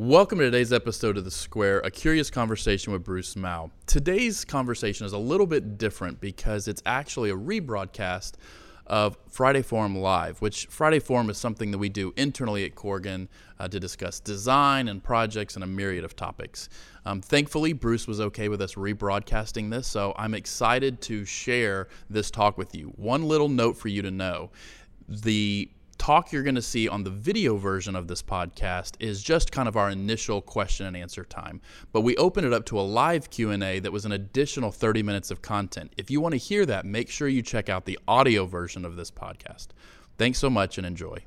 Welcome to today's episode of The Square, a curious conversation with Bruce Mau. Today's conversation is a little bit different because it's actually a rebroadcast of Friday Forum Live, which Friday Forum is something that we do internally at Corgan uh, to discuss design and projects and a myriad of topics. Um, thankfully, Bruce was okay with us rebroadcasting this, so I'm excited to share this talk with you. One little note for you to know the talk you're going to see on the video version of this podcast is just kind of our initial question and answer time. But we open it up to a live q&a that was an additional 30 minutes of content. If you want to hear that make sure you check out the audio version of this podcast. Thanks so much and enjoy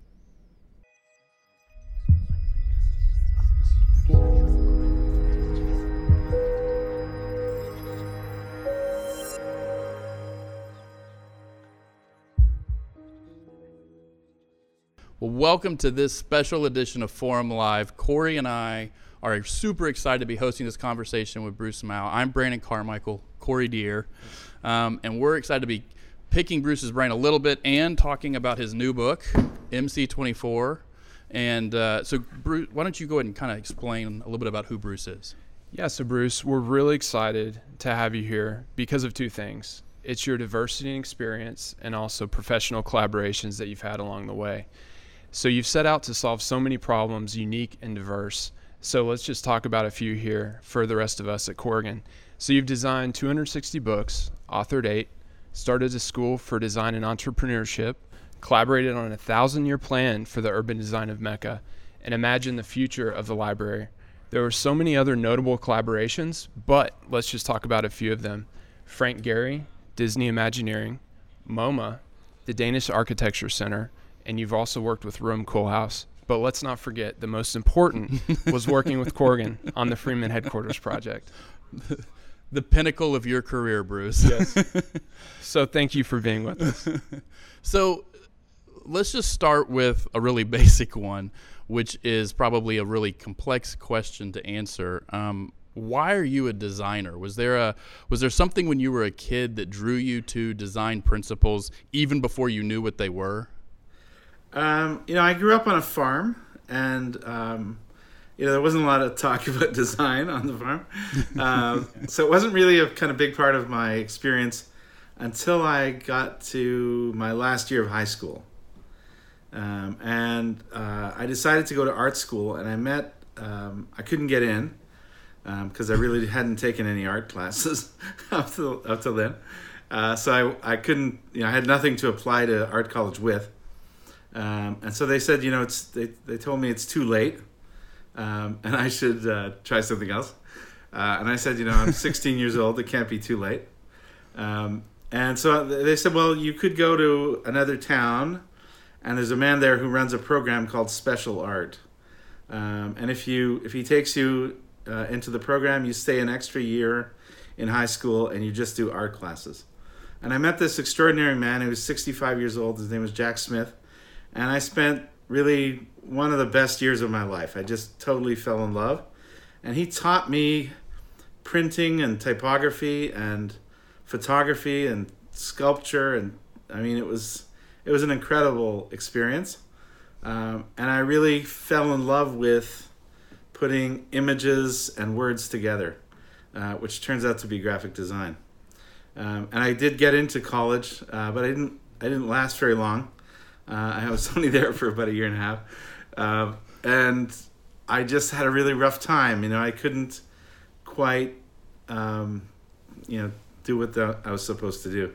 Well, welcome to this special edition of Forum Live. Corey and I are super excited to be hosting this conversation with Bruce Mau. I'm Brandon Carmichael, Corey Deer, um, and we're excited to be picking Bruce's brain a little bit and talking about his new book, MC24. And uh, so, Bruce, why don't you go ahead and kind of explain a little bit about who Bruce is? Yeah, so Bruce, we're really excited to have you here because of two things. It's your diversity and experience, and also professional collaborations that you've had along the way. So you've set out to solve so many problems, unique and diverse. So let's just talk about a few here for the rest of us at Corgan. So you've designed 260 books, authored eight, started a school for design and entrepreneurship, collaborated on a thousand year plan for the urban design of Mecca, and imagined the future of the library. There were so many other notable collaborations, but let's just talk about a few of them. Frank Gehry, Disney Imagineering, MoMA, the Danish Architecture Center, and you've also worked with Rem Koolhaas. But let's not forget the most important was working with Corgan on the Freeman headquarters project. the pinnacle of your career, Bruce. Yes. so thank you for being with us. so let's just start with a really basic one, which is probably a really complex question to answer. Um, why are you a designer? Was there a was there something when you were a kid that drew you to design principles even before you knew what they were? Um, you know, I grew up on a farm, and um, you know there wasn't a lot of talk about design on the farm, um, so it wasn't really a kind of big part of my experience until I got to my last year of high school, um, and uh, I decided to go to art school, and I met. Um, I couldn't get in because um, I really hadn't taken any art classes up to up till then, uh, so I I couldn't. You know, I had nothing to apply to art college with. Um, and so they said, you know, it's they, they told me it's too late, um, and I should uh, try something else. Uh, and I said, you know, I'm 16 years old. It can't be too late. Um, and so they said, well, you could go to another town, and there's a man there who runs a program called Special Art. Um, and if you if he takes you uh, into the program, you stay an extra year in high school, and you just do art classes. And I met this extraordinary man who was 65 years old. His name was Jack Smith and I spent really one of the best years of my life. I just totally fell in love. And he taught me printing and typography and photography and sculpture and I mean it was it was an incredible experience. Um, and I really fell in love with putting images and words together, uh, which turns out to be graphic design. Um, and I did get into college, uh, but I didn't I didn't last very long. Uh, I was only there for about a year and a half, uh, and I just had a really rough time. You know, I couldn't quite, um, you know, do what the, I was supposed to do,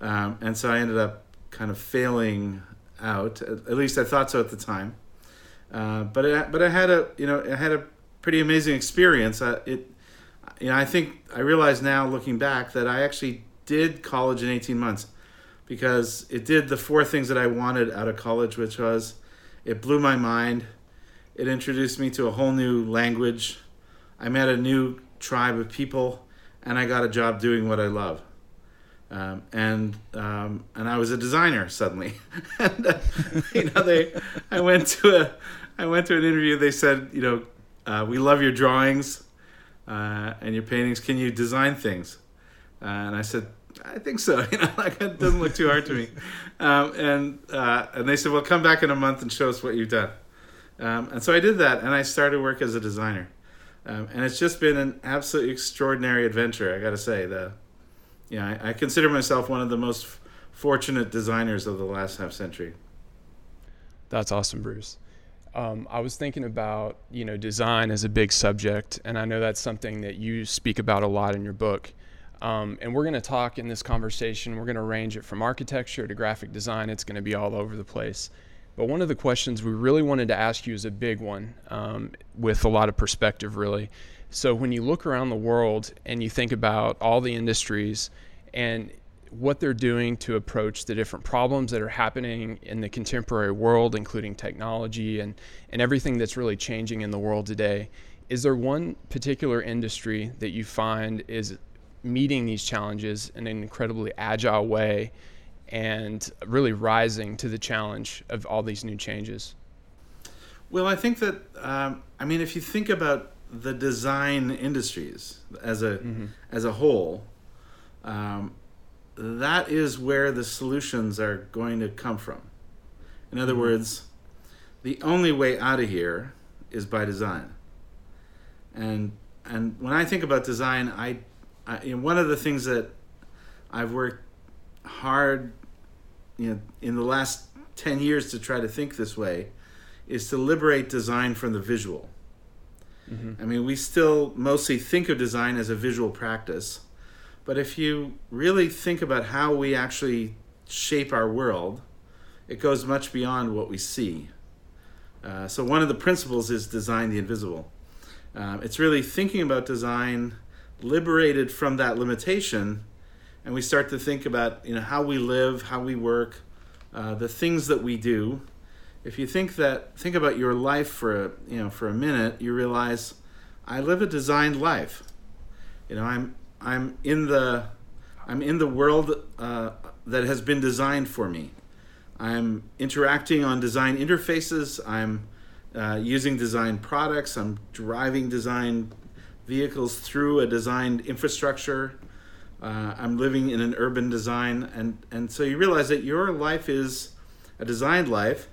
um, and so I ended up kind of failing out. At least I thought so at the time. Uh, but it, but I had a you know I had a pretty amazing experience. Uh, it you know I think I realize now looking back that I actually did college in eighteen months because it did the four things that I wanted out of college, which was it blew my mind, it introduced me to a whole new language, I met a new tribe of people, and I got a job doing what I love. Um, and um, and I was a designer suddenly. and uh, you know, they I went to a I went to an interview. They said, you know, uh, we love your drawings uh, and your paintings. Can you design things? Uh, and I said, I think so. You know, like it doesn't look too hard to me. Um, and uh, and they said, well, come back in a month and show us what you've done. Um, and so I did that, and I started work as a designer. Um, and it's just been an absolutely extraordinary adventure. I got to say the, yeah, I, I, consider myself one of the most f- fortunate designers of the last half century. That's awesome, Bruce. Um, I was thinking about you know design as a big subject, and I know that's something that you speak about a lot in your book. Um, and we're going to talk in this conversation. We're going to range it from architecture to graphic design. It's going to be all over the place. But one of the questions we really wanted to ask you is a big one um, with a lot of perspective, really. So when you look around the world and you think about all the industries and what they're doing to approach the different problems that are happening in the contemporary world, including technology and, and everything that's really changing in the world today, is there one particular industry that you find is meeting these challenges in an incredibly agile way and really rising to the challenge of all these new changes? Well, I think that um, I mean, if you think about the design industries as a mm-hmm. as a whole, um, that is where the solutions are going to come from. In other mm-hmm. words, the only way out of here is by design. And and when I think about design, I, I you know, one of the things that I've worked hard, you know, in the last ten years to try to think this way, is to liberate design from the visual. Mm-hmm. I mean, we still mostly think of design as a visual practice, but if you really think about how we actually shape our world, it goes much beyond what we see. Uh, so one of the principles is design the invisible. Um, it's really thinking about design liberated from that limitation and we start to think about you know how we live, how we work, uh, the things that we do. If you think that think about your life for a, you know for a minute, you realize I live a designed life. You know, I'm I'm in the I'm in the world uh, that has been designed for me. I'm interacting on design interfaces. I'm uh, using design products. I'm driving design vehicles through a designed infrastructure. Uh, I'm living in an urban design, and and so you realize that your life is a designed life,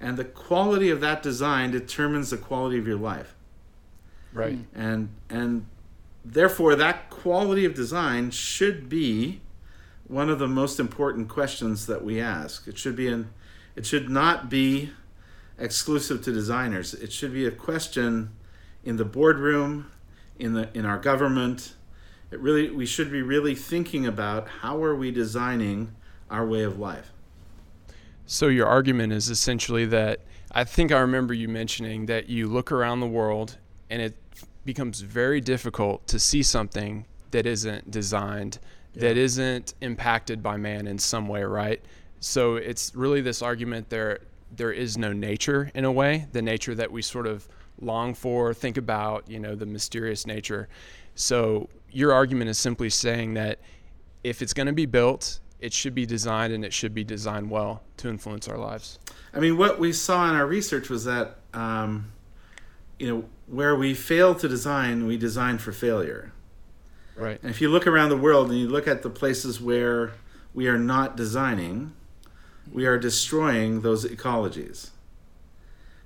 and the quality of that design determines the quality of your life. Right. And and therefore, that quality of design should be one of the most important questions that we ask. It should be an it should not be exclusive to designers. It should be a question in the boardroom, in the in our government, it really we should be really thinking about how are we designing our way of life. So your argument is essentially that I think I remember you mentioning that you look around the world and it becomes very difficult to see something that isn't designed, yeah. that isn't impacted by man in some way, right? So it's really this argument there there is no nature in a way, the nature that we sort of long for, think about, you know, the mysterious nature. So your argument is simply saying that if it's going to be built, it should be designed and it should be designed well to influence our lives. I mean, what we saw in our research was that, um, you know, where we fail to design, we design for failure. Right. And if you look around the world and you look at the places where we are not designing, we are destroying those ecologies.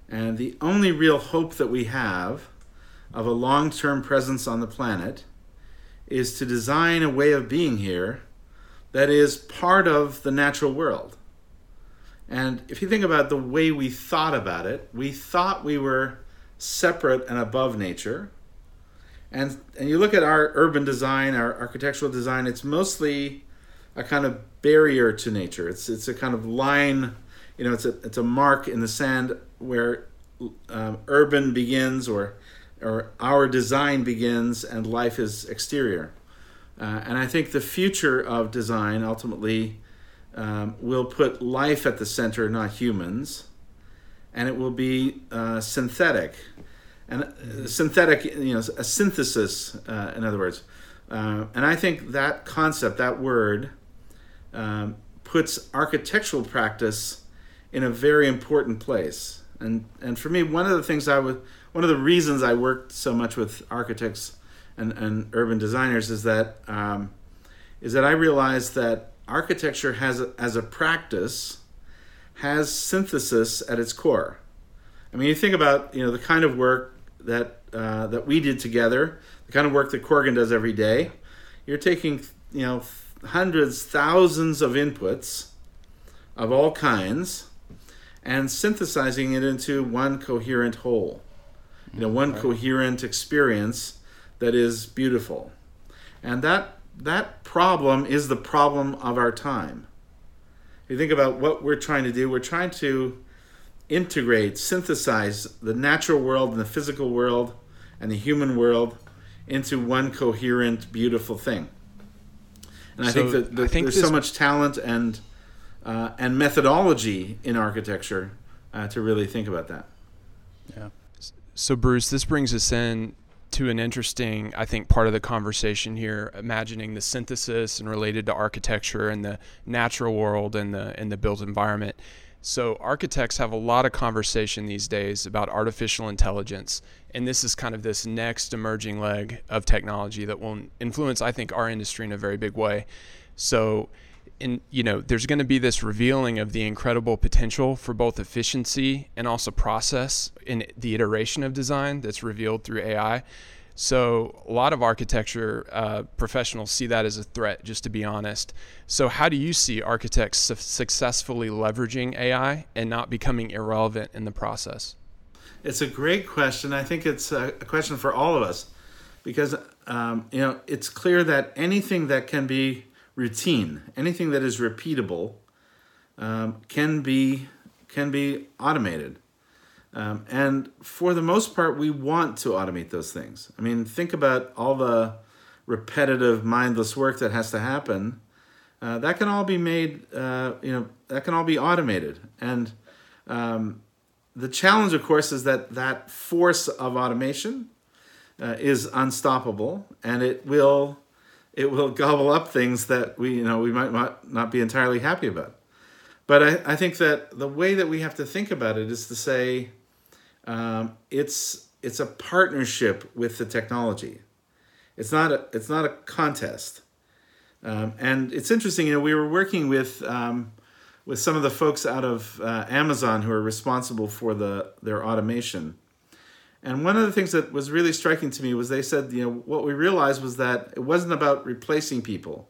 And the only real hope that we have of a long term presence on the planet is to design a way of being here that is part of the natural world. And if you think about the way we thought about it, we thought we were separate and above nature. And, and you look at our urban design, our architectural design, it's mostly a kind of barrier to nature. It's, it's a kind of line, you know, it's a, it's a mark in the sand where um, urban begins or or our design begins and life is exterior. Uh, and I think the future of design ultimately um, will put life at the center, not humans, and it will be uh, synthetic. And uh, synthetic, you know, a synthesis, uh, in other words. Uh, and I think that concept, that word, um, puts architectural practice in a very important place. And, and for me, one of the things I would one of the reasons I worked so much with architects and, and urban designers is that um, is that I realized that architecture has as a practice has synthesis at its core. I mean, you think about you know the kind of work that uh, that we did together, the kind of work that Corgan does every day. You're taking you know hundreds, thousands of inputs of all kinds, and synthesizing it into one coherent whole. You know, one right. coherent experience that is beautiful, and that that problem is the problem of our time. If you think about what we're trying to do, we're trying to integrate, synthesize the natural world and the physical world and the human world into one coherent, beautiful thing. And I think that, that I think there's this... so much talent and uh, and methodology in architecture uh, to really think about that. Yeah. So Bruce, this brings us in to an interesting, I think, part of the conversation here, imagining the synthesis and related to architecture and the natural world and the and the built environment. So architects have a lot of conversation these days about artificial intelligence, and this is kind of this next emerging leg of technology that will influence, I think, our industry in a very big way. So, in you know, there's going to be this revealing of the incredible potential for both efficiency and also process in the iteration of design that's revealed through AI. So a lot of architecture uh, professionals see that as a threat, just to be honest. So how do you see architects su- successfully leveraging AI and not becoming irrelevant in the process? It's a great question. I think it's a question for all of us because um, you know it's clear that anything that can be routine, anything that is repeatable, um, can be can be automated. Um, and for the most part, we want to automate those things. I mean, think about all the repetitive, mindless work that has to happen. Uh, that can all be made, uh, you know, that can all be automated. And um, the challenge, of course, is that that force of automation uh, is unstoppable, and it will it will gobble up things that we you know we might not, not be entirely happy about. But I, I think that the way that we have to think about it is to say, um, it's it's a partnership with the technology. It's not a it's not a contest. Um, and it's interesting. You know, we were working with um, with some of the folks out of uh, Amazon who are responsible for the their automation. And one of the things that was really striking to me was they said, you know, what we realized was that it wasn't about replacing people;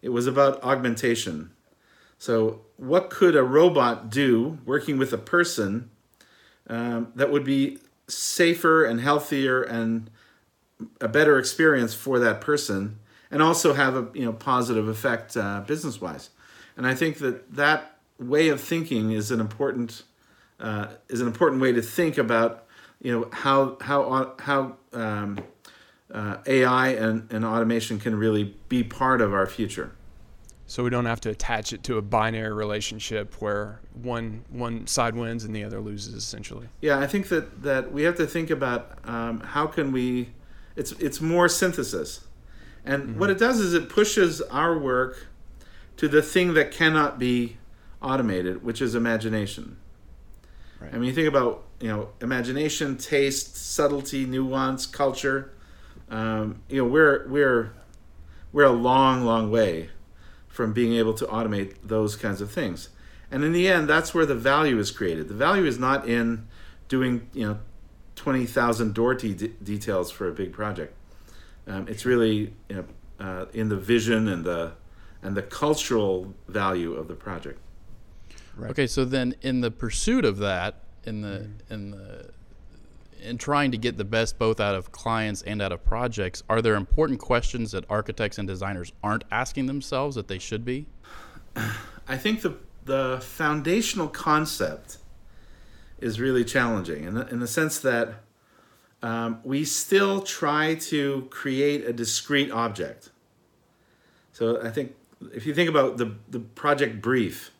it was about augmentation. So, what could a robot do working with a person um, that would be safer and healthier and a better experience for that person and also have a you know positive effect uh, business wise and i think that that way of thinking is an important uh, is an important way to think about you know how how how um, uh, AI and, and automation can really be part of our future. So we don't have to attach it to a binary relationship where one one side wins and the other loses essentially. Yeah i think that that we have to think about um, how can we it's it's more synthesis. And mm-hmm. what it does is it pushes our work to the thing that cannot be automated which is imagination right. i mean you think about you know imagination taste subtlety nuance culture um, you know we're we're we're a long long way from being able to automate those kinds of things. And in the end, that's where the value is created. The value is not in doing, you know, 20,000 Doherty d- details for a big project. Um, it's really you know, uh, in the vision and the and the cultural value of the project. Right. Okay, so then in the pursuit of that, in the mm-hmm. in the in trying to get the best both out of clients and out of projects, are there important questions that architects and designers aren't asking themselves that they should be? I think the the foundational concept is really challenging in the, in the sense that um, we still try to create a discrete object. So I think if you think about the, the project brief,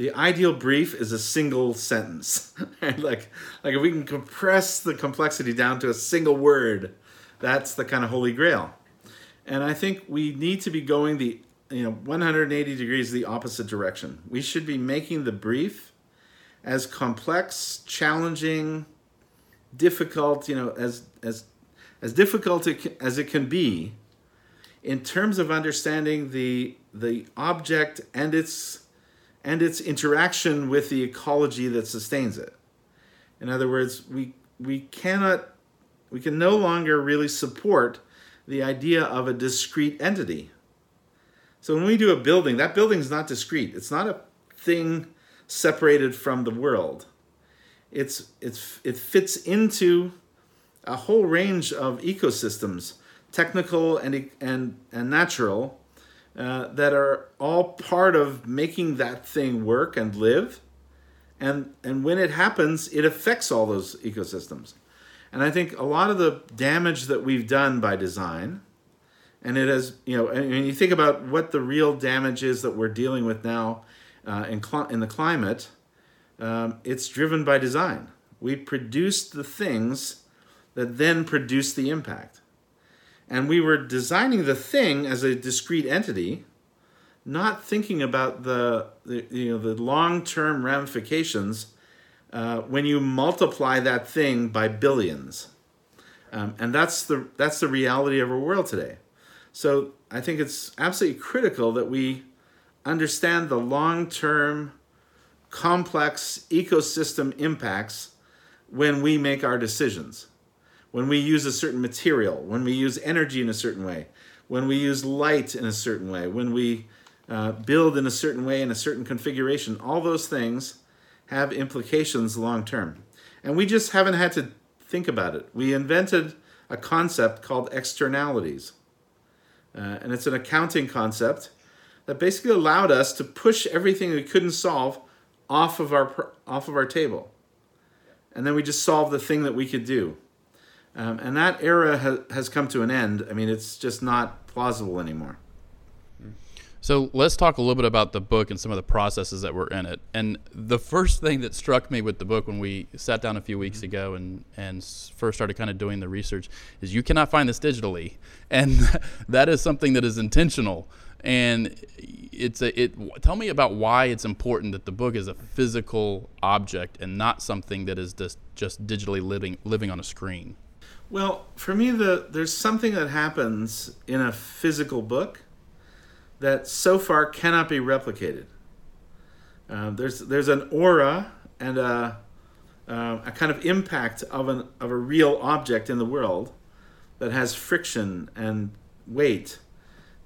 the ideal brief is a single sentence. like like if we can compress the complexity down to a single word, that's the kind of holy grail. And I think we need to be going the you know 180 degrees the opposite direction. We should be making the brief as complex, challenging, difficult, you know, as as as difficult as it can be in terms of understanding the the object and its and its interaction with the ecology that sustains it. In other words, we we cannot we can no longer really support the idea of a discrete entity. So when we do a building, that building is not discrete. It's not a thing separated from the world. It's it's it fits into a whole range of ecosystems, technical and and and natural, uh, that are all part of making that thing work and live. And and when it happens, it affects all those ecosystems. And I think a lot of the damage that we've done by design, and it has, you know, and you think about what the real damage is that we're dealing with now uh, in, cl- in the climate, um, it's driven by design. We produce the things that then produce the impact. And we were designing the thing as a discrete entity, not thinking about the, the you know the long-term ramifications uh, when you multiply that thing by billions. Um, and that's the that's the reality of our world today. So I think it's absolutely critical that we understand the long-term complex ecosystem impacts when we make our decisions. When we use a certain material, when we use energy in a certain way, when we use light in a certain way, when we uh, build in a certain way in a certain configuration, all those things have implications long term. And we just haven't had to think about it. We invented a concept called externalities. Uh, and it's an accounting concept that basically allowed us to push everything we couldn't solve off of our off of our table, and then we just solved the thing that we could do. Um, and that era ha- has come to an end. I mean, it's just not plausible anymore. So let's talk a little bit about the book and some of the processes that were in it. And the first thing that struck me with the book when we sat down a few weeks mm-hmm. ago and and first started kind of doing the research is you cannot find this digitally, and that is something that is intentional. And it's a it. Tell me about why it's important that the book is a physical object and not something that is just just digitally living living on a screen. Well, for me, the there's something that happens in a physical book that so far cannot be replicated. Um, there's there's an aura and a, uh, a kind of impact of an of a real object in the world that has friction and weight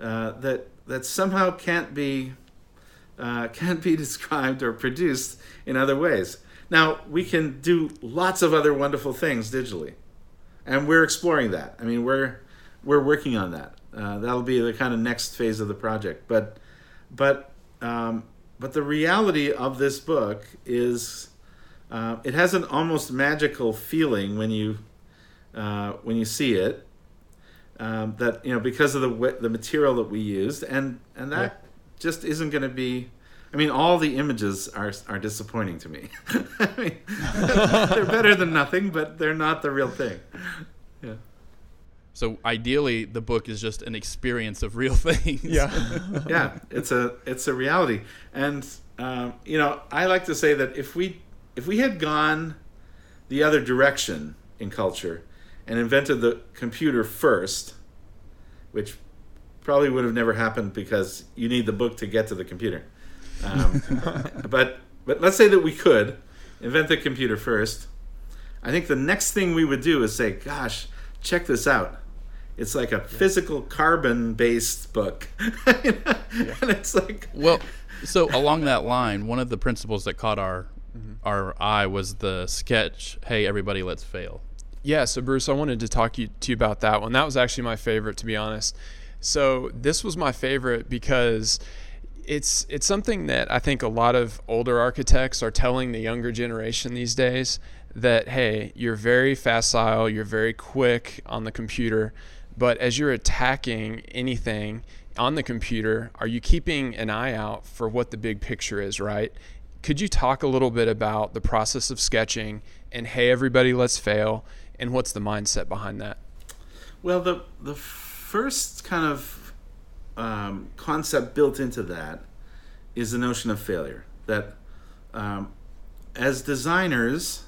uh, that that somehow can't be uh, can't be described or produced in other ways. Now we can do lots of other wonderful things digitally, and we're exploring that. I mean, we're we're working on that. Uh, that'll be the kind of next phase of the project. But, but, um, but the reality of this book is, uh, it has an almost magical feeling when you, uh, when you see it. Um, that you know because of the the material that we used, and and that yeah. just isn't going to be. I mean, all the images are are disappointing to me. I mean, they're better than nothing, but they're not the real thing. Yeah. So ideally, the book is just an experience of real things. Yeah, yeah, it's a it's a reality, and um, you know, I like to say that if we if we had gone the other direction in culture and invented the computer first, which probably would have never happened because you need the book to get to the computer. Um, but but let's say that we could invent the computer first. I think the next thing we would do is say, "Gosh, check this out." It's like a physical carbon based book. and it's like Well, so along that line, one of the principles that caught our mm-hmm. our eye was the sketch, "Hey everybody, let's fail." Yeah, so Bruce, I wanted to talk you, to you about that one. That was actually my favorite to be honest. So, this was my favorite because it's it's something that I think a lot of older architects are telling the younger generation these days that hey, you're very facile, you're very quick on the computer, but as you're attacking anything on the computer, are you keeping an eye out for what the big picture is, right? Could you talk a little bit about the process of sketching and hey, everybody, let's fail, and what's the mindset behind that? Well, the the first kind of um, concept built into that is the notion of failure. That um, as designers,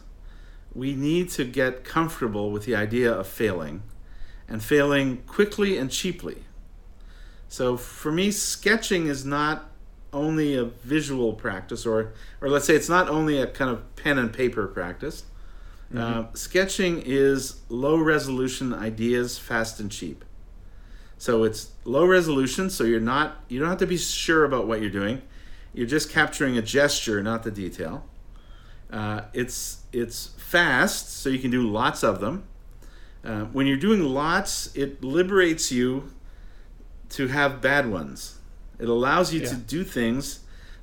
we need to get comfortable with the idea of failing and failing quickly and cheaply. So for me, sketching is not only a visual practice, or or let's say it's not only a kind of pen and paper practice. Mm-hmm. Uh, sketching is low resolution ideas, fast and cheap. So it's low resolution, so you're not you don't have to be sure about what you're doing. You're just capturing a gesture, not the detail. Uh, it's it's fast, so you can do lots of them. Uh, when you're doing lots, it liberates you to have bad ones. It allows you yeah. to do things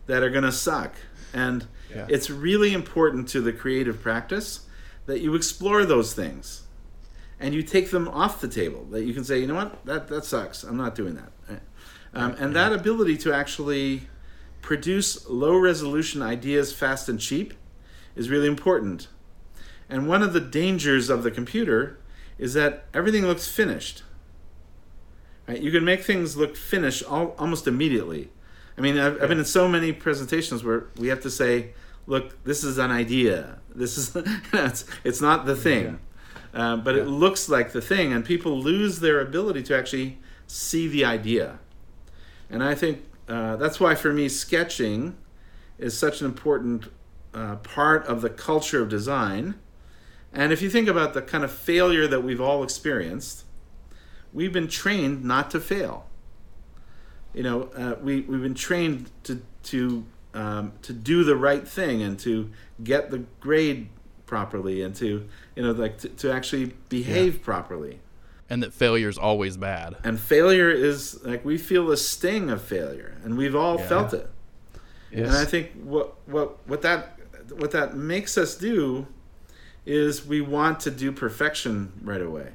that are going to suck. And yeah. it's really important to the creative practice that you explore those things and you take them off the table. That you can say, you know what, that, that sucks. I'm not doing that. Um, and that ability to actually produce low resolution ideas fast and cheap is really important. And one of the dangers of the computer is that everything looks finished. Right? You can make things look finished all, almost immediately. I mean, I've. I've been in so many presentations where we have to say, "Look, this is an idea. This is it's, it's not the thing, yeah. Uh, but yeah. it looks like the thing," and people lose their ability to actually see the idea. And I think uh, that's why, for me, sketching is such an important uh, part of the culture of design. And if you think about the kind of failure that we've all experienced, we've been trained not to fail. You know, uh, we we've been trained to to um, to do the right thing and to get the grade properly and to you know like to, to actually behave yeah. properly. And that failure is always bad. And failure is like we feel the sting of failure, and we've all yeah. felt it. Yes. And I think what what what that what that makes us do is we want to do perfection right away.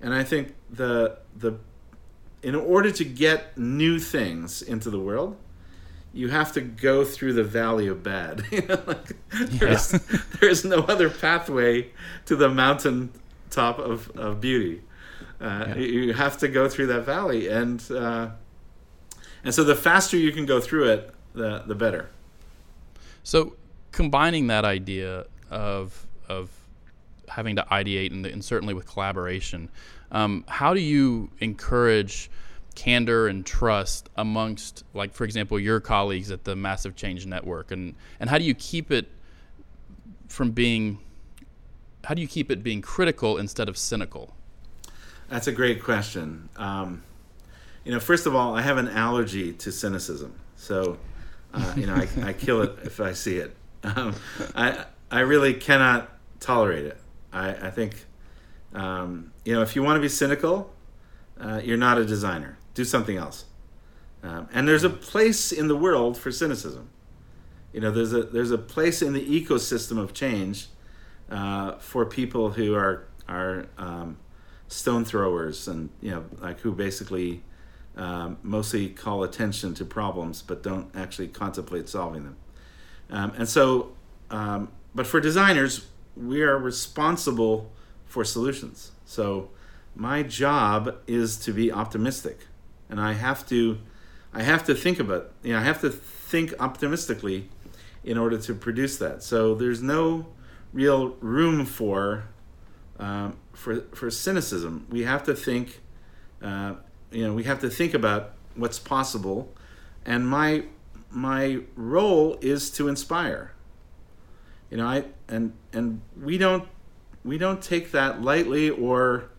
And I think the the in order to get new things into the world, you have to go through the valley of bad. you know, like there's yeah. there's no other pathway to the mountain top of, of beauty. Uh, yeah. You have to go through that valley, and uh, and so the faster you can go through it, the the better. So combining that idea of of having to ideate and, and certainly with collaboration. Um, how do you encourage candor and trust amongst, like, for example, your colleagues at the Massive Change Network, and and how do you keep it from being how do you keep it being critical instead of cynical? That's a great question. Um, you know, first of all, I have an allergy to cynicism, so uh, you know I, I kill it if I see it. Um, I I really cannot tolerate it. I, I think, um, you know, if you want to be cynical, uh, you're not a designer. Do something else. Um, and there's a place in the world for cynicism. You know, there's a there's a place in the ecosystem of change uh, for people who are are um, stone throwers and you know like who basically um, mostly call attention to problems but don't actually contemplate solving them. Um, and so, um, but for designers, we are responsible for solutions. So my job is to be optimistic, and I have to, I have to think about, you know, I have to think optimistically in order to produce that. So there's no real room for, um, for for cynicism. We have to think, uh, you know, we have to think about what's possible, and my my role is to inspire you know i and and we don't we don't take that lightly or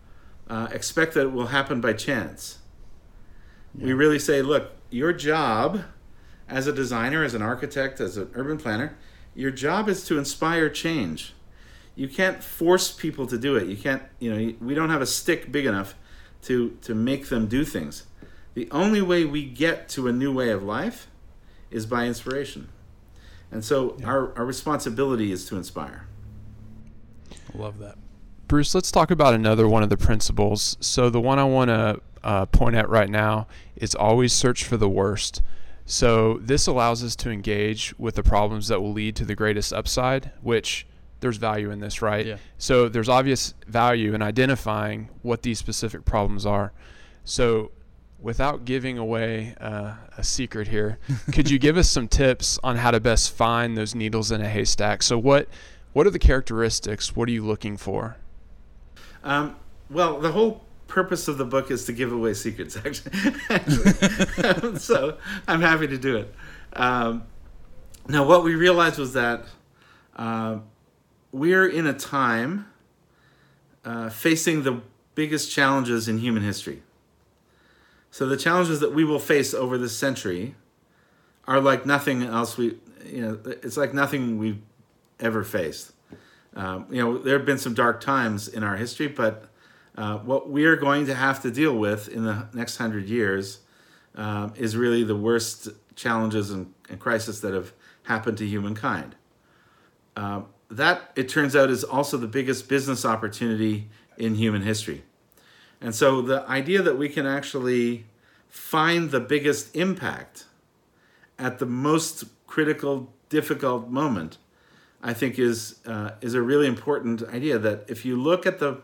uh, expect that it will happen by chance yeah. we really say look your job as a designer as an architect as an urban planner your job is to inspire change you can't force people to do it you can't you know we don't have a stick big enough to to make them do things the only way we get to a new way of life is by inspiration and so yeah. our, our responsibility is to inspire. I love that. Bruce, let's talk about another one of the principles. So, the one I want to uh, point at right now is always search for the worst. So, this allows us to engage with the problems that will lead to the greatest upside, which there's value in this, right? Yeah. So, there's obvious value in identifying what these specific problems are. So, without giving away uh, a secret here, could you give us some tips on how to best find those needles in a haystack? So, what what are the characteristics? What are you looking for? Um, well, the whole purpose of the book is to give away secrets, actually. so I'm happy to do it. Um, now, what we realized was that uh, we're in a time uh, facing the biggest challenges in human history. So the challenges that we will face over this century are like nothing else we, you know, it's like nothing we've ever faced. Um, you know, there have been some dark times in our history, but uh, what we are going to have to deal with in the next hundred years um, is really the worst challenges and, and that have happened to humankind. Uh, that, it turns out, is also the biggest business opportunity in human history. And so the idea that we can actually find the biggest impact at the most critical, difficult moment, I think is uh, is a really important idea. That if you look at the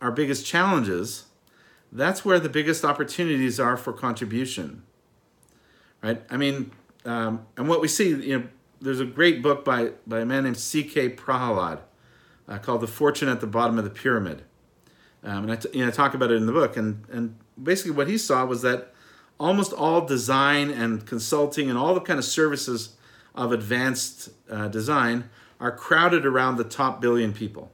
our biggest challenges, that's where the biggest opportunities are for contribution. Right? I mean, um, and what we see, you know, there's a great book by by a man named C.K. Prahalad uh, called "The Fortune at the Bottom of the Pyramid." Um, and I, t- you know, I talk about it in the book. And, and basically, what he saw was that almost all design and consulting and all the kind of services of advanced uh, design are crowded around the top billion people.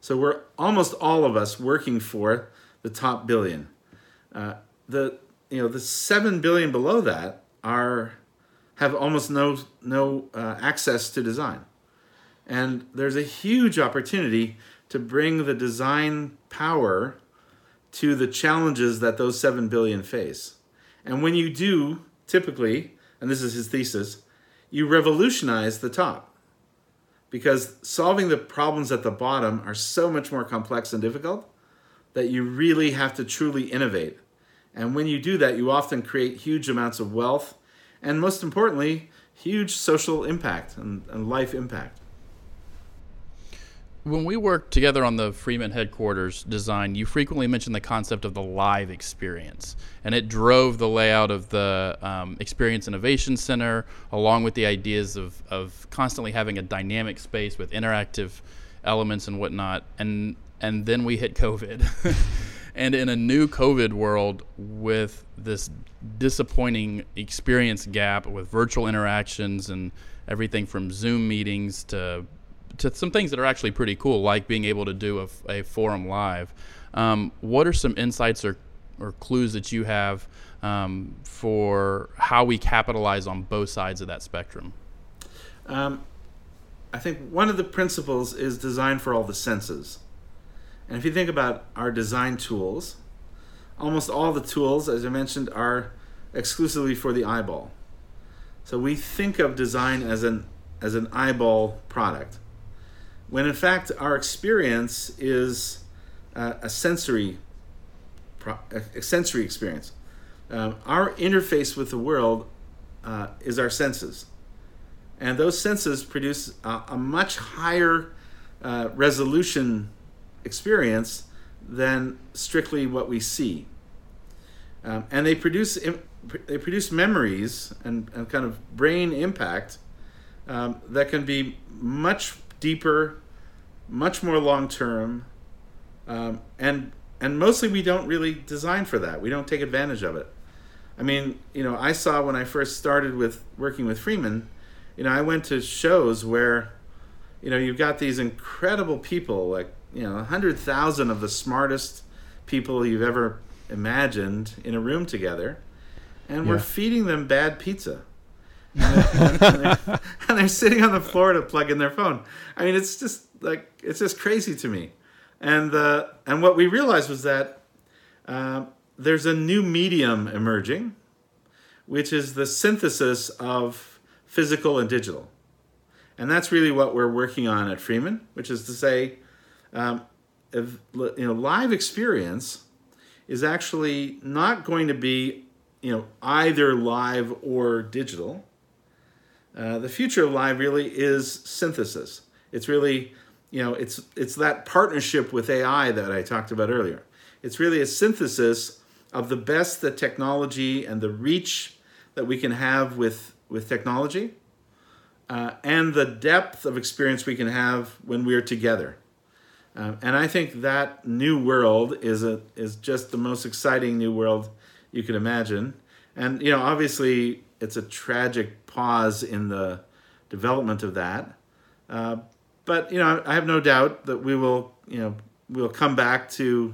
So we're almost all of us working for the top billion. Uh, the you know the seven billion below that are have almost no no uh, access to design, and there's a huge opportunity to bring the design power to the challenges that those 7 billion face. And when you do, typically, and this is his thesis, you revolutionize the top. Because solving the problems at the bottom are so much more complex and difficult that you really have to truly innovate. And when you do that, you often create huge amounts of wealth and, most importantly, huge social impact and, and life impact when we worked together on the Freeman headquarters design, you frequently mentioned the concept of the live experience, and it drove the layout of the um, Experience Innovation Center, along with the ideas of, of constantly having a dynamic space with interactive elements and whatnot. And and then we hit COVID, and in a new COVID world with this disappointing experience gap with virtual interactions and everything from Zoom meetings to to some things that are actually pretty cool, like being able to do a, a forum live. Um, what are some insights or, or clues that you have um, for how we capitalize on both sides of that spectrum? Um, I think one of the principles is design for all the senses. And if you think about our design tools, almost all the tools, as I mentioned, are exclusively for the eyeball. So we think of design as an as an eyeball product when in fact our experience is uh, a sensory a sensory experience. Um, our interface with the world uh, is our senses, and those senses produce a, a much higher uh, resolution experience than strictly what we see. Um, and they produce they produce memories and, and kind of brain impact um, that can be much deeper, much more long term, um, and and mostly we don't really design for that. We don't take advantage of it. I mean, you know, I saw when I first started with working with Freeman, you know, I went to shows where, you know, you've got these incredible people, like you know, a hundred thousand of the smartest people you've ever imagined in a room together, and yeah. we're feeding them bad pizza and, they're, and they're sitting on the floor to plug in their phone. I mean, it's just like it's just crazy to me. And uh, and what we realized was that uh, there's a new medium emerging, which is the synthesis of physical and digital, and that's really what we're working on at Freeman, which is to say, um, if, you know, live experience is actually not going to be you know either live or digital uh, the future of live really is synthesis. It's really, you know, it's it's that partnership with AI that I talked about earlier. It's really a synthesis of the best that technology and the reach that we can have with with technology, uh, and the depth of experience we can have when we're together. Um, and I think that new world is a is just the most exciting new world you can imagine. And you know, obviously, it's a tragic pause in the development of that. Uh, but you know, I have no doubt that we will, you know, we'll come back to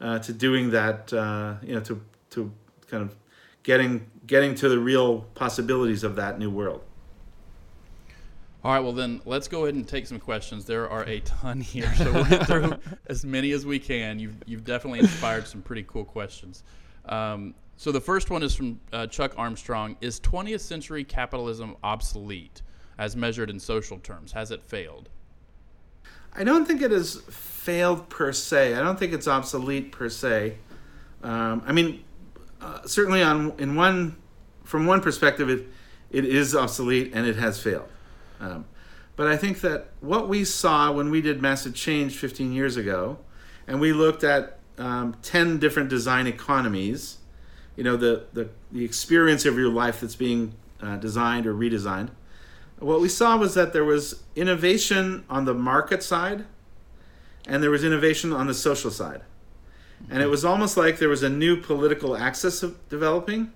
uh, to doing that, uh, you know, to to kind of getting getting to the real possibilities of that new world. All right, well then let's go ahead and take some questions. There are a ton here, so we'll get through as many as we can. You've you've definitely inspired some pretty cool questions. Um, so the first one is from uh, Chuck Armstrong: Is 20th century capitalism obsolete, as measured in social terms? Has it failed? I don't think it has failed per se. I don't think it's obsolete per se. Um, I mean, uh, certainly on in one from one perspective, it it is obsolete and it has failed. Um, but I think that what we saw when we did Massive Change 15 years ago, and we looked at um, 10 different design economies, you know, the, the, the experience of your life that's being uh, designed or redesigned, what we saw was that there was innovation on the market side and there was innovation on the social side. And it was almost like there was a new political axis of developing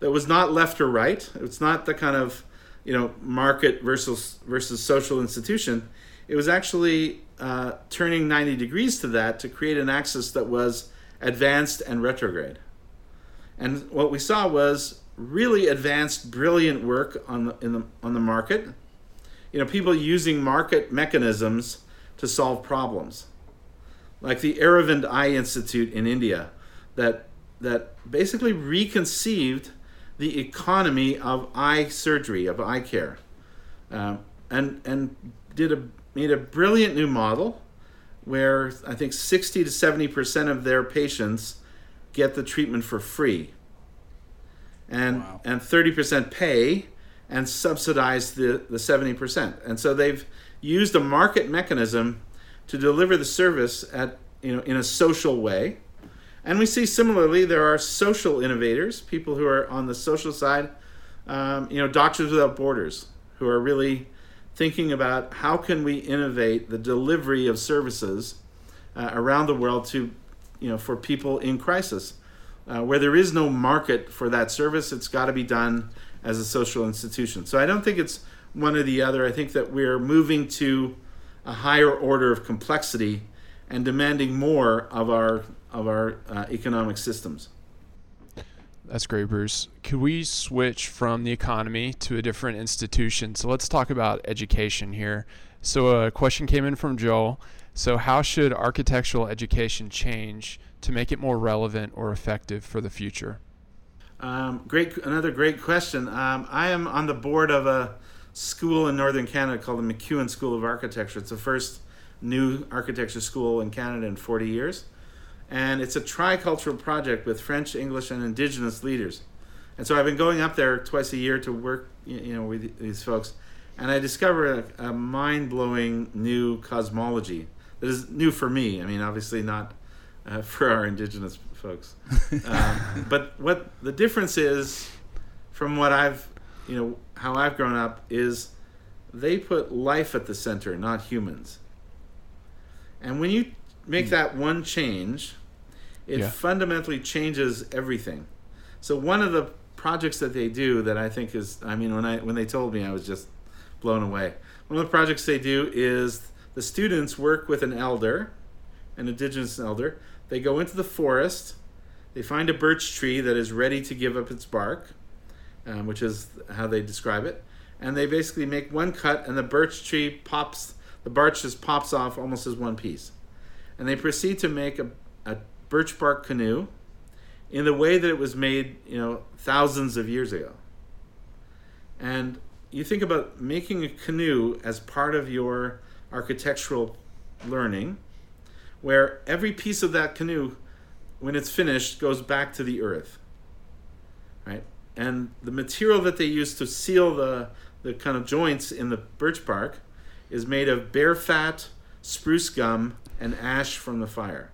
that was not left or right. It's not the kind of you know market versus versus social institution. It was actually uh, turning 90 degrees to that to create an axis that was advanced and retrograde. And what we saw was really advanced, brilliant work on the, in the, on the market. You know, people using market mechanisms to solve problems, like the Aravind Eye Institute in India, that that basically reconceived the economy of eye surgery, of eye care, um, and and did a made a brilliant new model where I think 60 to 70 percent of their patients get the treatment for free, and wow. and 30 percent pay and subsidize the the 70 percent, and so they've used a market mechanism to deliver the service at you know in a social way and we see similarly there are social innovators, people who are on the social side, um, you know, Doctors Without Borders, who are really thinking about how can we innovate the delivery of services uh, around the world to, you know, for people in crisis. Uh, where there is no market for that service, it's got to be done as a social institution. So I don't think it's one or the other. I think that we're moving to a higher order of complexity and demanding more of our of our uh, economic systems. That's great, Bruce. Could we switch from the economy to a different institution? So let's talk about education here. So a question came in from Joel. So how should architectural education change to make it more relevant or effective for the future? Um, great, another great question. Um, I am on the board of a school in northern Canada called the McEwen School of Architecture. It's the first new architecture school in Canada in 40 years and it's a tricultural project with French, English, and Indigenous leaders. And so I've been going up there twice a year to work, you know, with these folks, and I discovered a, a mind-blowing new cosmology that is new for me. I mean, obviously not uh, for our Indigenous folks, um, but what the difference is from what I've, you know, how I've grown up is they put life at the center, not humans. And when you make hmm. that one change, it yeah. fundamentally changes everything. So one of the projects that they do that I think is I mean when I when they told me I was just blown away. One of the projects they do is the students work with an elder, an indigenous elder. They go into the forest, they find a birch tree that is ready to give up its bark, um, which is how they describe it, and they basically make one cut and the birch tree pops the bark just pops off almost as one piece. And they proceed to make a, a birch bark canoe in the way that it was made, you know, thousands of years ago. And you think about making a canoe as part of your architectural learning, where every piece of that canoe, when it's finished, goes back to the earth. Right? And the material that they use to seal the, the kind of joints in the birch bark is made of bear fat, spruce gum, and ash from the fire.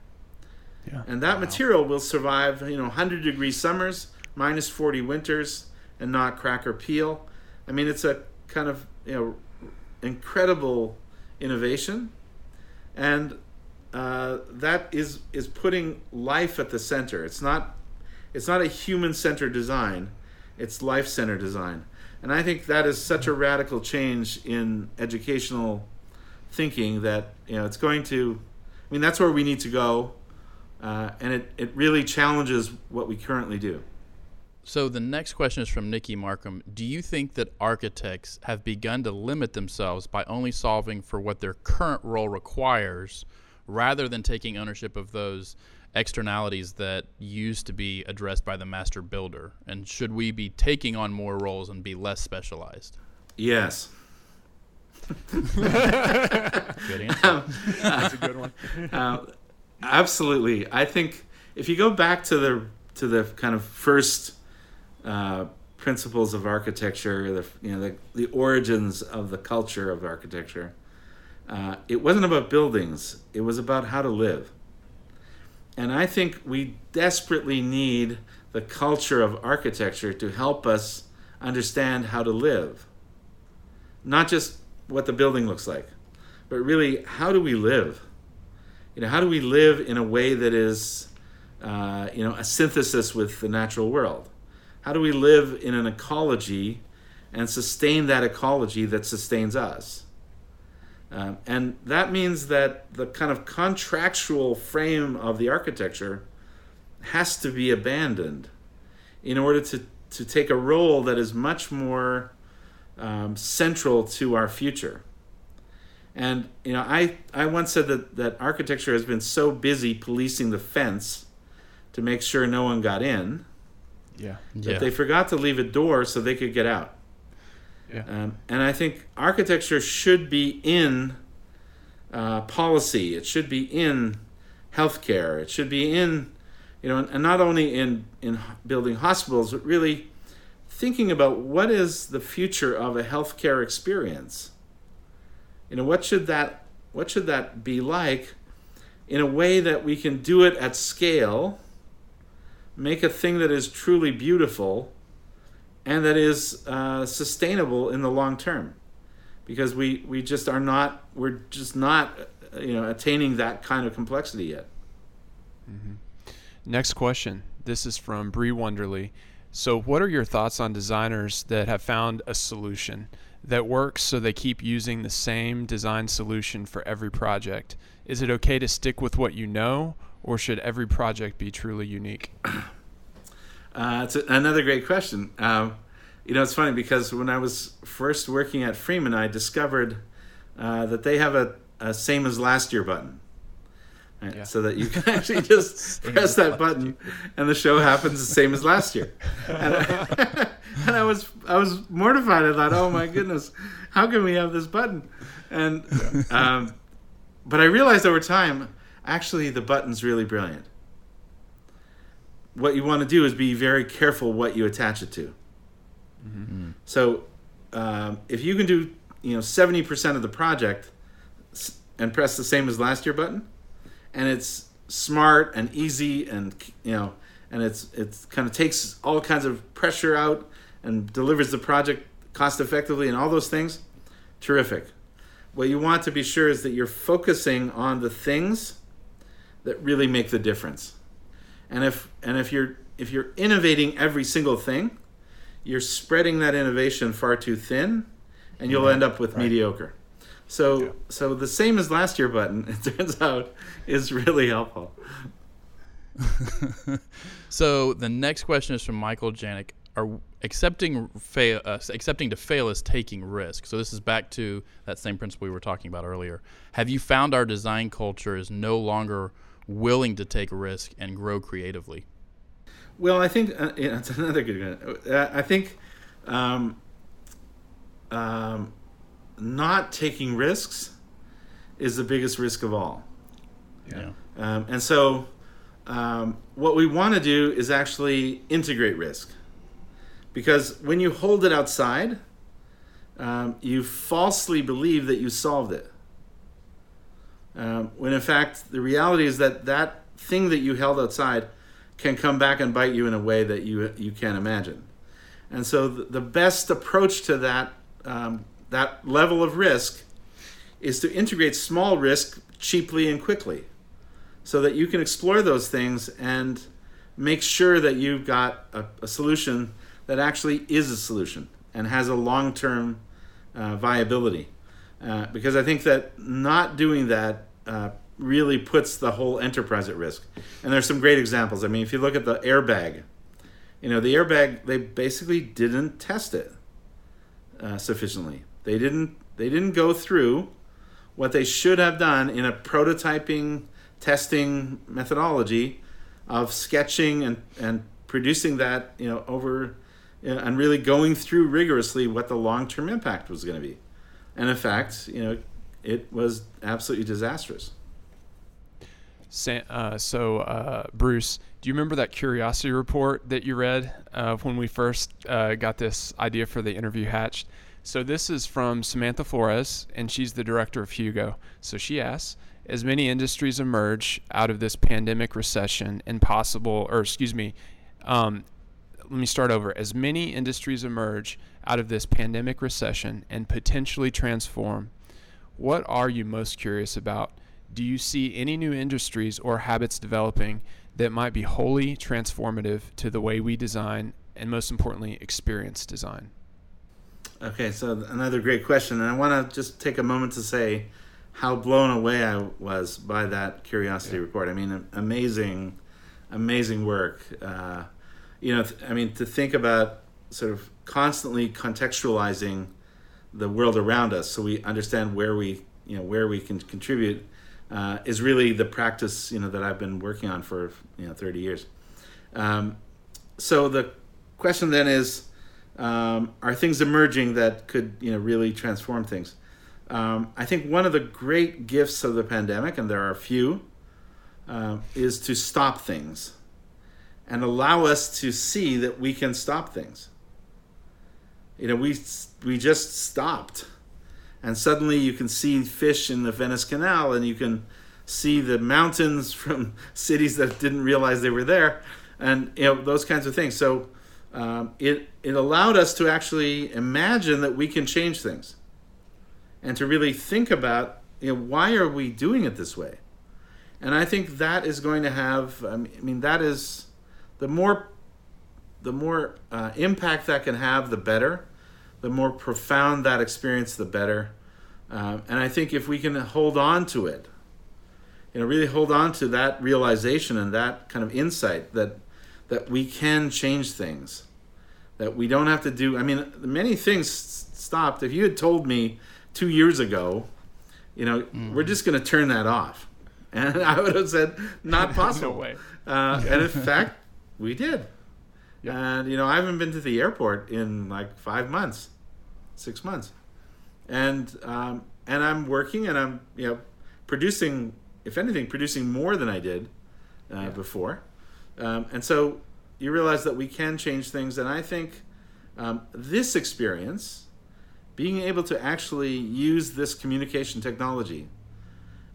Yeah. And that wow. material will survive, you know, 100 degree summers, minus 40 winters, and not crack or peel. I mean, it's a kind of, you know, incredible innovation. And uh, that is is putting life at the center. It's not it's not a human centered design. It's life centered design. And I think that is such a radical change in educational thinking that you know it's going to. I mean, that's where we need to go, uh, and it it really challenges what we currently do. So the next question is from Nikki Markham. Do you think that architects have begun to limit themselves by only solving for what their current role requires, rather than taking ownership of those externalities that used to be addressed by the master builder? And should we be taking on more roles and be less specialized? Yes. Good answer. That's a good one. Uh, absolutely. I think if you go back to the to the kind of first uh, principles of architecture, the you know the, the origins of the culture of architecture, uh, it wasn't about buildings. It was about how to live. And I think we desperately need the culture of architecture to help us understand how to live. Not just what the building looks like, but really how do we live? You know, how do we live in a way that is, uh, you know, a synthesis with the natural world? How do we live in an ecology and sustain that ecology that sustains us? Um, and that means that the kind of contractual frame of the architecture has to be abandoned in order to, to take a role that is much more um, central to our future. And you know, I, I once said that, that architecture has been so busy policing the fence to make sure no one got in Yeah. that yeah. they forgot to leave a door so they could get out. Yeah. Um, and I think architecture should be in uh, policy. It should be in healthcare. It should be in, you know, and not only in in building hospitals, but really thinking about what is the future of a healthcare experience. You know, what should that what should that be like in a way that we can do it at scale, make a thing that is truly beautiful and that is uh, sustainable in the long term because we, we just are not we're just not uh, you know attaining that kind of complexity yet Next question. This is from Bree Wonderly. So, what are your thoughts on designers that have found a solution that works so they keep using the same design solution for every project? Is it okay to stick with what you know, or should every project be truly unique? uh, it's a, another great question um, you know it's funny because when i was first working at freeman i discovered uh, that they have a, a same as last year button Right? Yeah. So that you can actually just press that button, and the show happens the same as last year. And I, and I was I was mortified. I thought, oh my goodness, how can we have this button? And um, but I realized over time, actually, the button's really brilliant. What you want to do is be very careful what you attach it to. So um, if you can do you know seventy percent of the project and press the same as last year button, and it's smart and easy and you know and it's it's kind of takes all kinds of pressure out and delivers the project cost effectively and all those things terrific. What you want to be sure is that you're focusing on the things that really make the difference and if and if you're if you're innovating every single thing you're spreading that innovation far too thin and you'll end up with mediocre so Yeah. so the same as last year button it turns out is really helpful so the next question is from Michael Janik. Are accepting fail, uh, accepting to fail is taking risk. So this is back to that same principle we were talking about earlier. Have you found our design culture is no longer willing to take a risk and grow creatively? Well, I think uh, yeah, that's another good one. Uh, I think um, um, not taking risks is the biggest risk of all. Yeah. Um, and so, um, what we want to do is actually integrate risk. Because when you hold it outside, um, you falsely believe that you solved it. Um, when in fact, the reality is that that thing that you held outside can come back and bite you in a way that you, you can't imagine. And so, the, the best approach to that, um, that level of risk is to integrate small risk cheaply and quickly so that you can explore those things and make sure that you've got a, a solution that actually is a solution and has a long term uh, viability. Uh, because I think that not doing that uh, really puts the whole enterprise at risk. And there's some great examples. I mean, if you look at the airbag, you know, the airbag they basically didn't test it uh, sufficiently. They didn't they didn't go through what they should have done in a prototyping testing methodology of sketching and, and producing that you know over you know, and really going through rigorously what the long-term impact was going to be and in fact you know it was absolutely disastrous. Uh, so uh, bruce do you remember that curiosity report that you read uh, when we first uh, got this idea for the interview hatched? So this is from samantha flores and she's the director of hugo. So she asks as many industries emerge out of this pandemic recession and possible, or excuse me, um, let me start over. As many industries emerge out of this pandemic recession and potentially transform, what are you most curious about? Do you see any new industries or habits developing that might be wholly transformative to the way we design and, most importantly, experience design? Okay, so another great question. And I want to just take a moment to say how blown away I was by that curiosity yeah. report. I mean, amazing, amazing work. Uh, you know, I mean, to think about sort of constantly contextualizing the world around us, so we understand where we, you know, where we can contribute, uh, is really the practice, you know, that I've been working on for you know thirty years. Um, so the question then is, um, are things emerging that could, you know, really transform things? Um, I think one of the great gifts of the pandemic, and there are a few, uh, is to stop things and allow us to see that we can stop things. You know, we we just stopped, and suddenly you can see fish in the Venice Canal, and you can see the mountains from cities that didn't realize they were there, and you know those kinds of things. So um, it it allowed us to actually imagine that we can change things and to really think about you know why are we doing it this way and i think that is going to have i mean that is the more the more uh, impact that can have the better the more profound that experience the better um, and i think if we can hold on to it you know really hold on to that realization and that kind of insight that that we can change things that we don't have to do i mean many things stopped if you had told me two years ago, you know, mm. we're just going to turn that off. And I would have said, not possible. no way. Uh, and in fact, we did. Yep. And, you know, I haven't been to the airport in like five months, six months. And, um, and I'm working and I'm, you know, producing, if anything, producing more than I did uh, yeah. before. Um, and so you realize that we can change things. And I think um, this experience, being able to actually use this communication technology.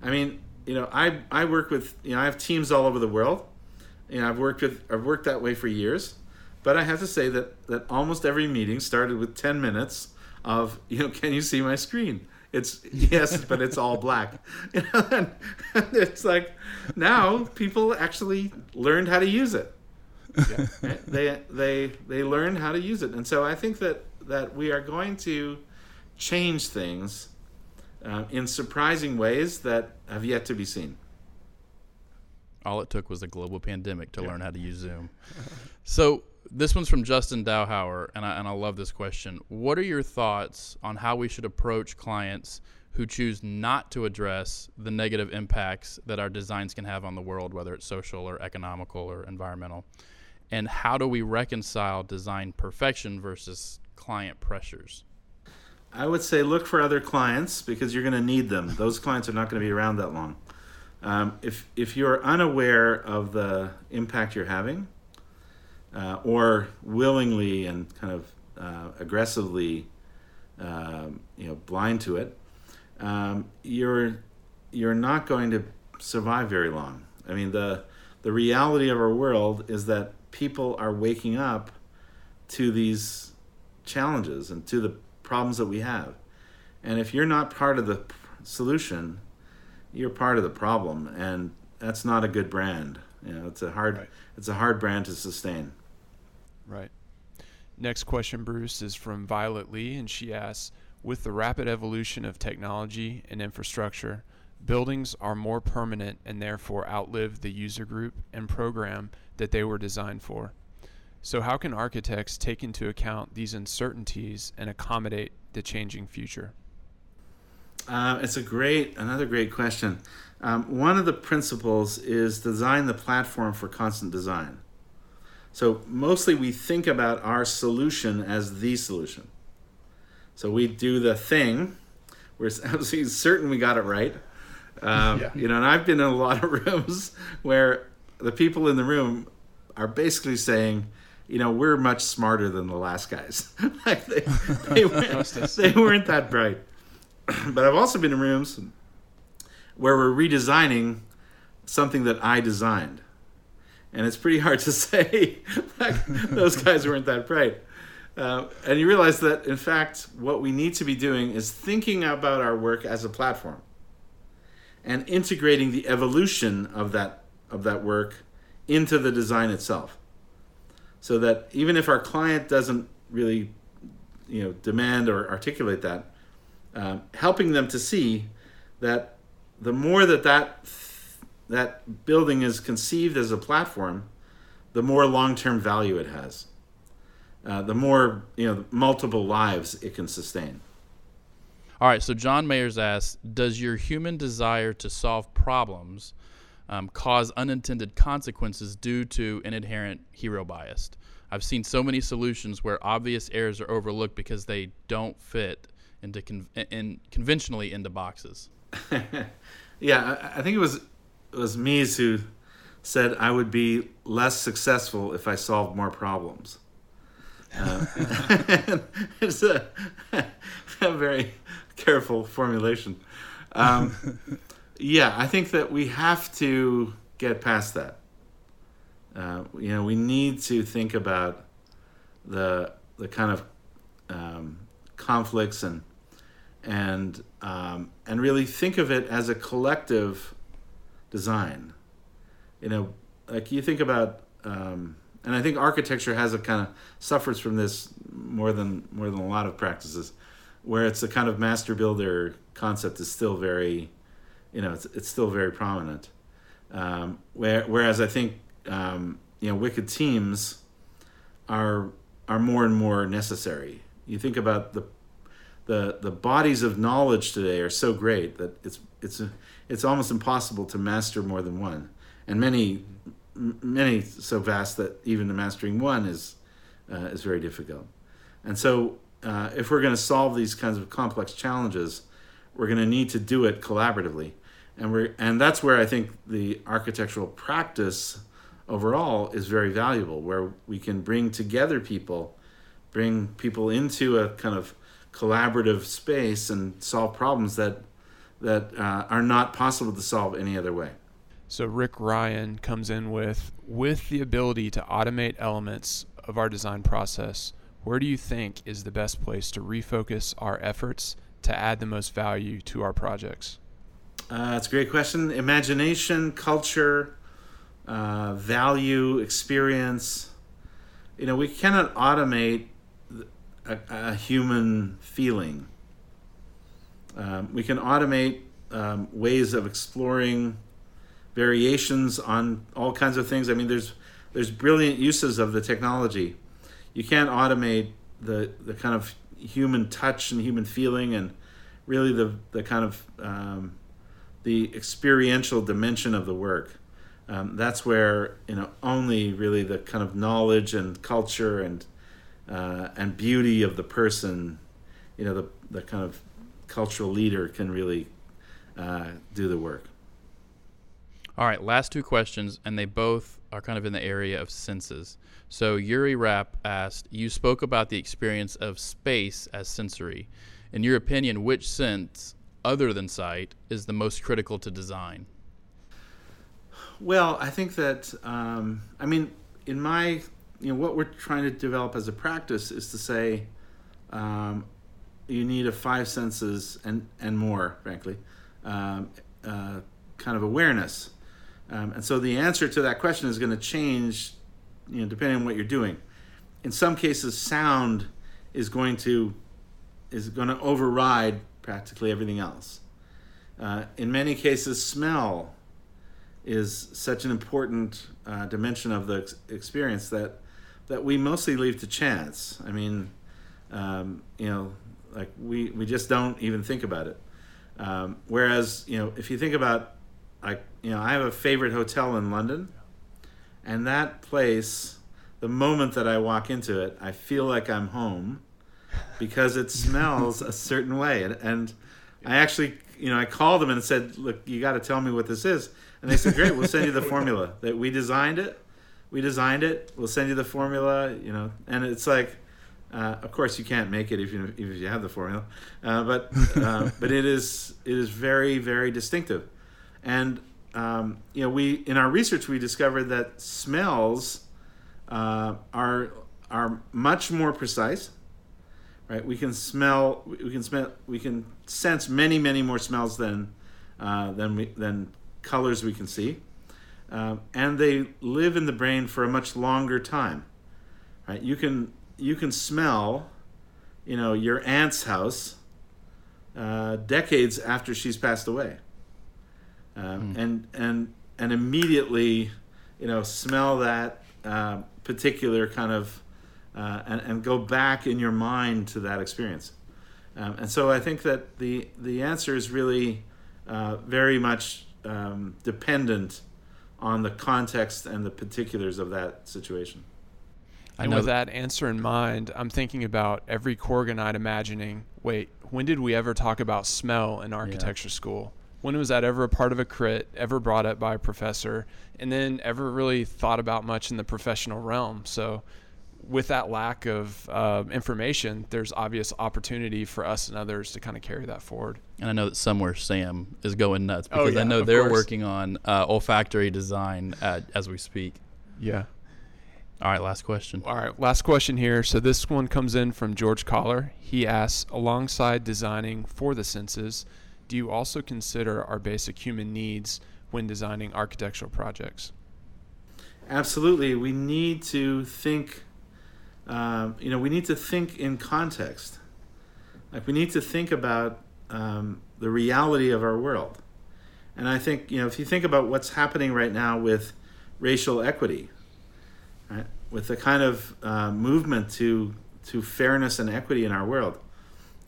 I mean, you know, I I work with you know I have teams all over the world. Know, I've worked with I've worked that way for years, but I have to say that that almost every meeting started with ten minutes of you know, can you see my screen? It's yes, but it's all black. You know, and, and it's like now people actually learned how to use it. Yeah. they they they learn how to use it, and so I think that that we are going to change things uh, in surprising ways that have yet to be seen. All it took was a global pandemic to yeah. learn how to use Zoom. so this one's from Justin Dowhauer, and I, and I love this question. What are your thoughts on how we should approach clients who choose not to address the negative impacts that our designs can have on the world, whether it's social or economical or environmental? And how do we reconcile design perfection versus client pressures? I would say look for other clients because you're going to need them. Those clients are not going to be around that long. Um, if if you're unaware of the impact you're having, uh, or willingly and kind of uh, aggressively, um, you know, blind to it, um, you're you're not going to survive very long. I mean the the reality of our world is that people are waking up to these challenges and to the problems that we have. And if you're not part of the solution, you're part of the problem, and that's not a good brand. You know, it's a hard right. it's a hard brand to sustain. Right. Next question, Bruce, is from Violet Lee, and she asks, With the rapid evolution of technology and infrastructure, buildings are more permanent and therefore outlive the user group and program that they were designed for. So, how can architects take into account these uncertainties and accommodate the changing future? Uh, it's a great, another great question. Um, one of the principles is design the platform for constant design. So mostly we think about our solution as the solution. So we do the thing. We're absolutely certain we got it right. Um, yeah. You know, and I've been in a lot of rooms where the people in the room are basically saying, you know, we're much smarter than the last guys. like they, they, weren't, they weren't that bright. but I've also been in rooms where we're redesigning something that I designed. And it's pretty hard to say, like, those guys weren't that bright. Uh, and you realize that, in fact, what we need to be doing is thinking about our work as a platform and integrating the evolution of that, of that work into the design itself. So that even if our client doesn't really you know, demand or articulate that, uh, helping them to see that the more that that that building is conceived as a platform, the more long-term value it has. Uh, the more you know, multiple lives it can sustain. All right. So John Mayers asks, does your human desire to solve problems um, cause unintended consequences due to an inherent hero bias? I've seen so many solutions where obvious errors are overlooked because they don't fit into con- in conventionally into boxes. yeah, I, I, think it was it was Mies who said I would be less successful if I solved more problems. Uh, it's a, a, very careful formulation. Um, yeah, I think that we have to get past that. Uh, you know, we need to think about the the kind of um, conflicts and and um, and really think of it as a collective design. You know, like you think about, um, and I think architecture has a kind of suffers from this more than more than a lot of practices, where it's a kind of master builder concept is still very, you know, it's it's still very prominent. Um, where, whereas I think um, you know wicked teams are are more and more necessary. You think about the the the bodies of knowledge today are so great that it's it's it's almost impossible to master more than one, and many many so vast that even the mastering one is uh, is very difficult. And so, uh, if we're going to solve these kinds of complex challenges, we're going to need to do it collaboratively, and we're and that's where I think the architectural practice overall is very valuable, where we can bring together people, bring people into a kind of collaborative space and solve problems that that uh, are not possible to solve any other way. So Rick Ryan comes in with with the ability to automate elements of our design process. Where do you think is the best place to refocus our efforts to add the most value to our projects? Uh, that's a great question. Imagination, culture, uh, value, experience. You know, we cannot automate a, a human feeling. Um, we can automate um, ways of exploring variations on all kinds of things. I mean, there's there's brilliant uses of the technology. You can't automate the the kind of human touch and human feeling and really the the kind of um, the experiential dimension of the work. Um, that's where you know only really the kind of knowledge and culture and uh, and beauty of the person, you know, the, the kind of cultural leader can really uh, do the work. All right, last two questions, and they both are kind of in the area of senses. So Yuri Rapp asked, "You spoke about the experience of space as sensory. In your opinion, which sense, other than sight, is the most critical to design?" Well, I think that um, I mean, in my you know what we're trying to develop as a practice is to say um, you need a five senses and and more frankly um, uh, kind of awareness um, and so the answer to that question is going to change you know depending on what you're doing in some cases sound is going to is going to override practically everything else. Uh, in many cases, smell is such an important uh, dimension of the ex- experience that that we mostly leave to chance. I mean, um, you know, like we we just don't even think about it. Um, whereas, you know, if you think about, like, you know, I have a favorite hotel in London, and that place, the moment that I walk into it, I feel like I'm home because it smells a certain way. And, and I actually, you know, I called them and said, look, you got to tell me what this is. And they said, great, we'll send you the formula. That we designed it. We designed it. We'll send you the formula, you know. And it's like, uh, of course, you can't make it if you if you have the formula, uh, but uh, but it is it is very very distinctive, and um, you know we in our research we discovered that smells uh, are are much more precise, right? We can smell we can smell we can sense many many more smells than uh, than we, than colors we can see, um, and they live in the brain for a much longer time, right? You can you can smell, you know, your aunt's house uh, decades after she's passed away, um, mm. and and and immediately, you know, smell that uh, particular kind of, uh, and and go back in your mind to that experience, um, and so I think that the the answer is really uh, very much um, dependent on the context and the particulars of that situation. I and know with that answer in mind, I'm thinking about every Corganite imagining, wait, when did we ever talk about smell in architecture yeah. school? When was that ever a part of a crit, ever brought up by a professor, and then ever really thought about much in the professional realm? So, with that lack of uh, information, there's obvious opportunity for us and others to kind of carry that forward. And I know that somewhere Sam is going nuts oh, because oh, yeah, I know they're course. working on uh, olfactory design at, as we speak. Yeah. All right, last question. All right, last question here. So this one comes in from George Collar. He asks, alongside designing for the senses, do you also consider our basic human needs when designing architectural projects? Absolutely. We need to think. Um, you know, we need to think in context. Like we need to think about um, the reality of our world. And I think you know, if you think about what's happening right now with racial equity, right? with the kind of uh, movement to to fairness and equity in our world.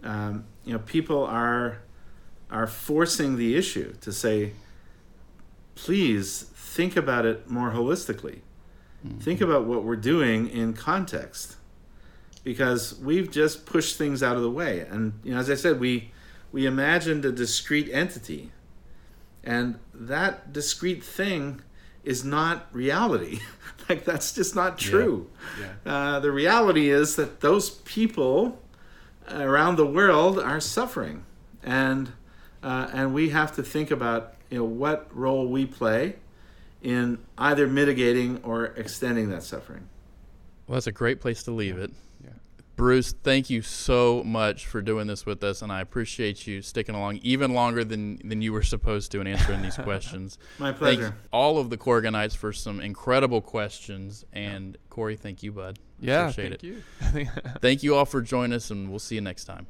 Um, you know, people are are forcing the issue to say, please think about it more holistically. Mm-hmm. Think about what we're doing in context, because we've just pushed things out of the way. And you know, as I said, we we imagined a discrete entity, and that discrete thing is not reality. like that's just not true. Yeah. Yeah. Uh, the reality is that those people around the world are suffering, and uh, and we have to think about you know what role we play in either mitigating or extending that suffering. Well, that's a great place to leave it. Yeah. Bruce, thank you so much for doing this with us, and I appreciate you sticking along even longer than, than you were supposed to in answering these questions. My pleasure. Thank all of the Corganites for some incredible questions, and yeah. Corey, thank you, bud. Yeah, appreciate thank it. you. thank you all for joining us, and we'll see you next time.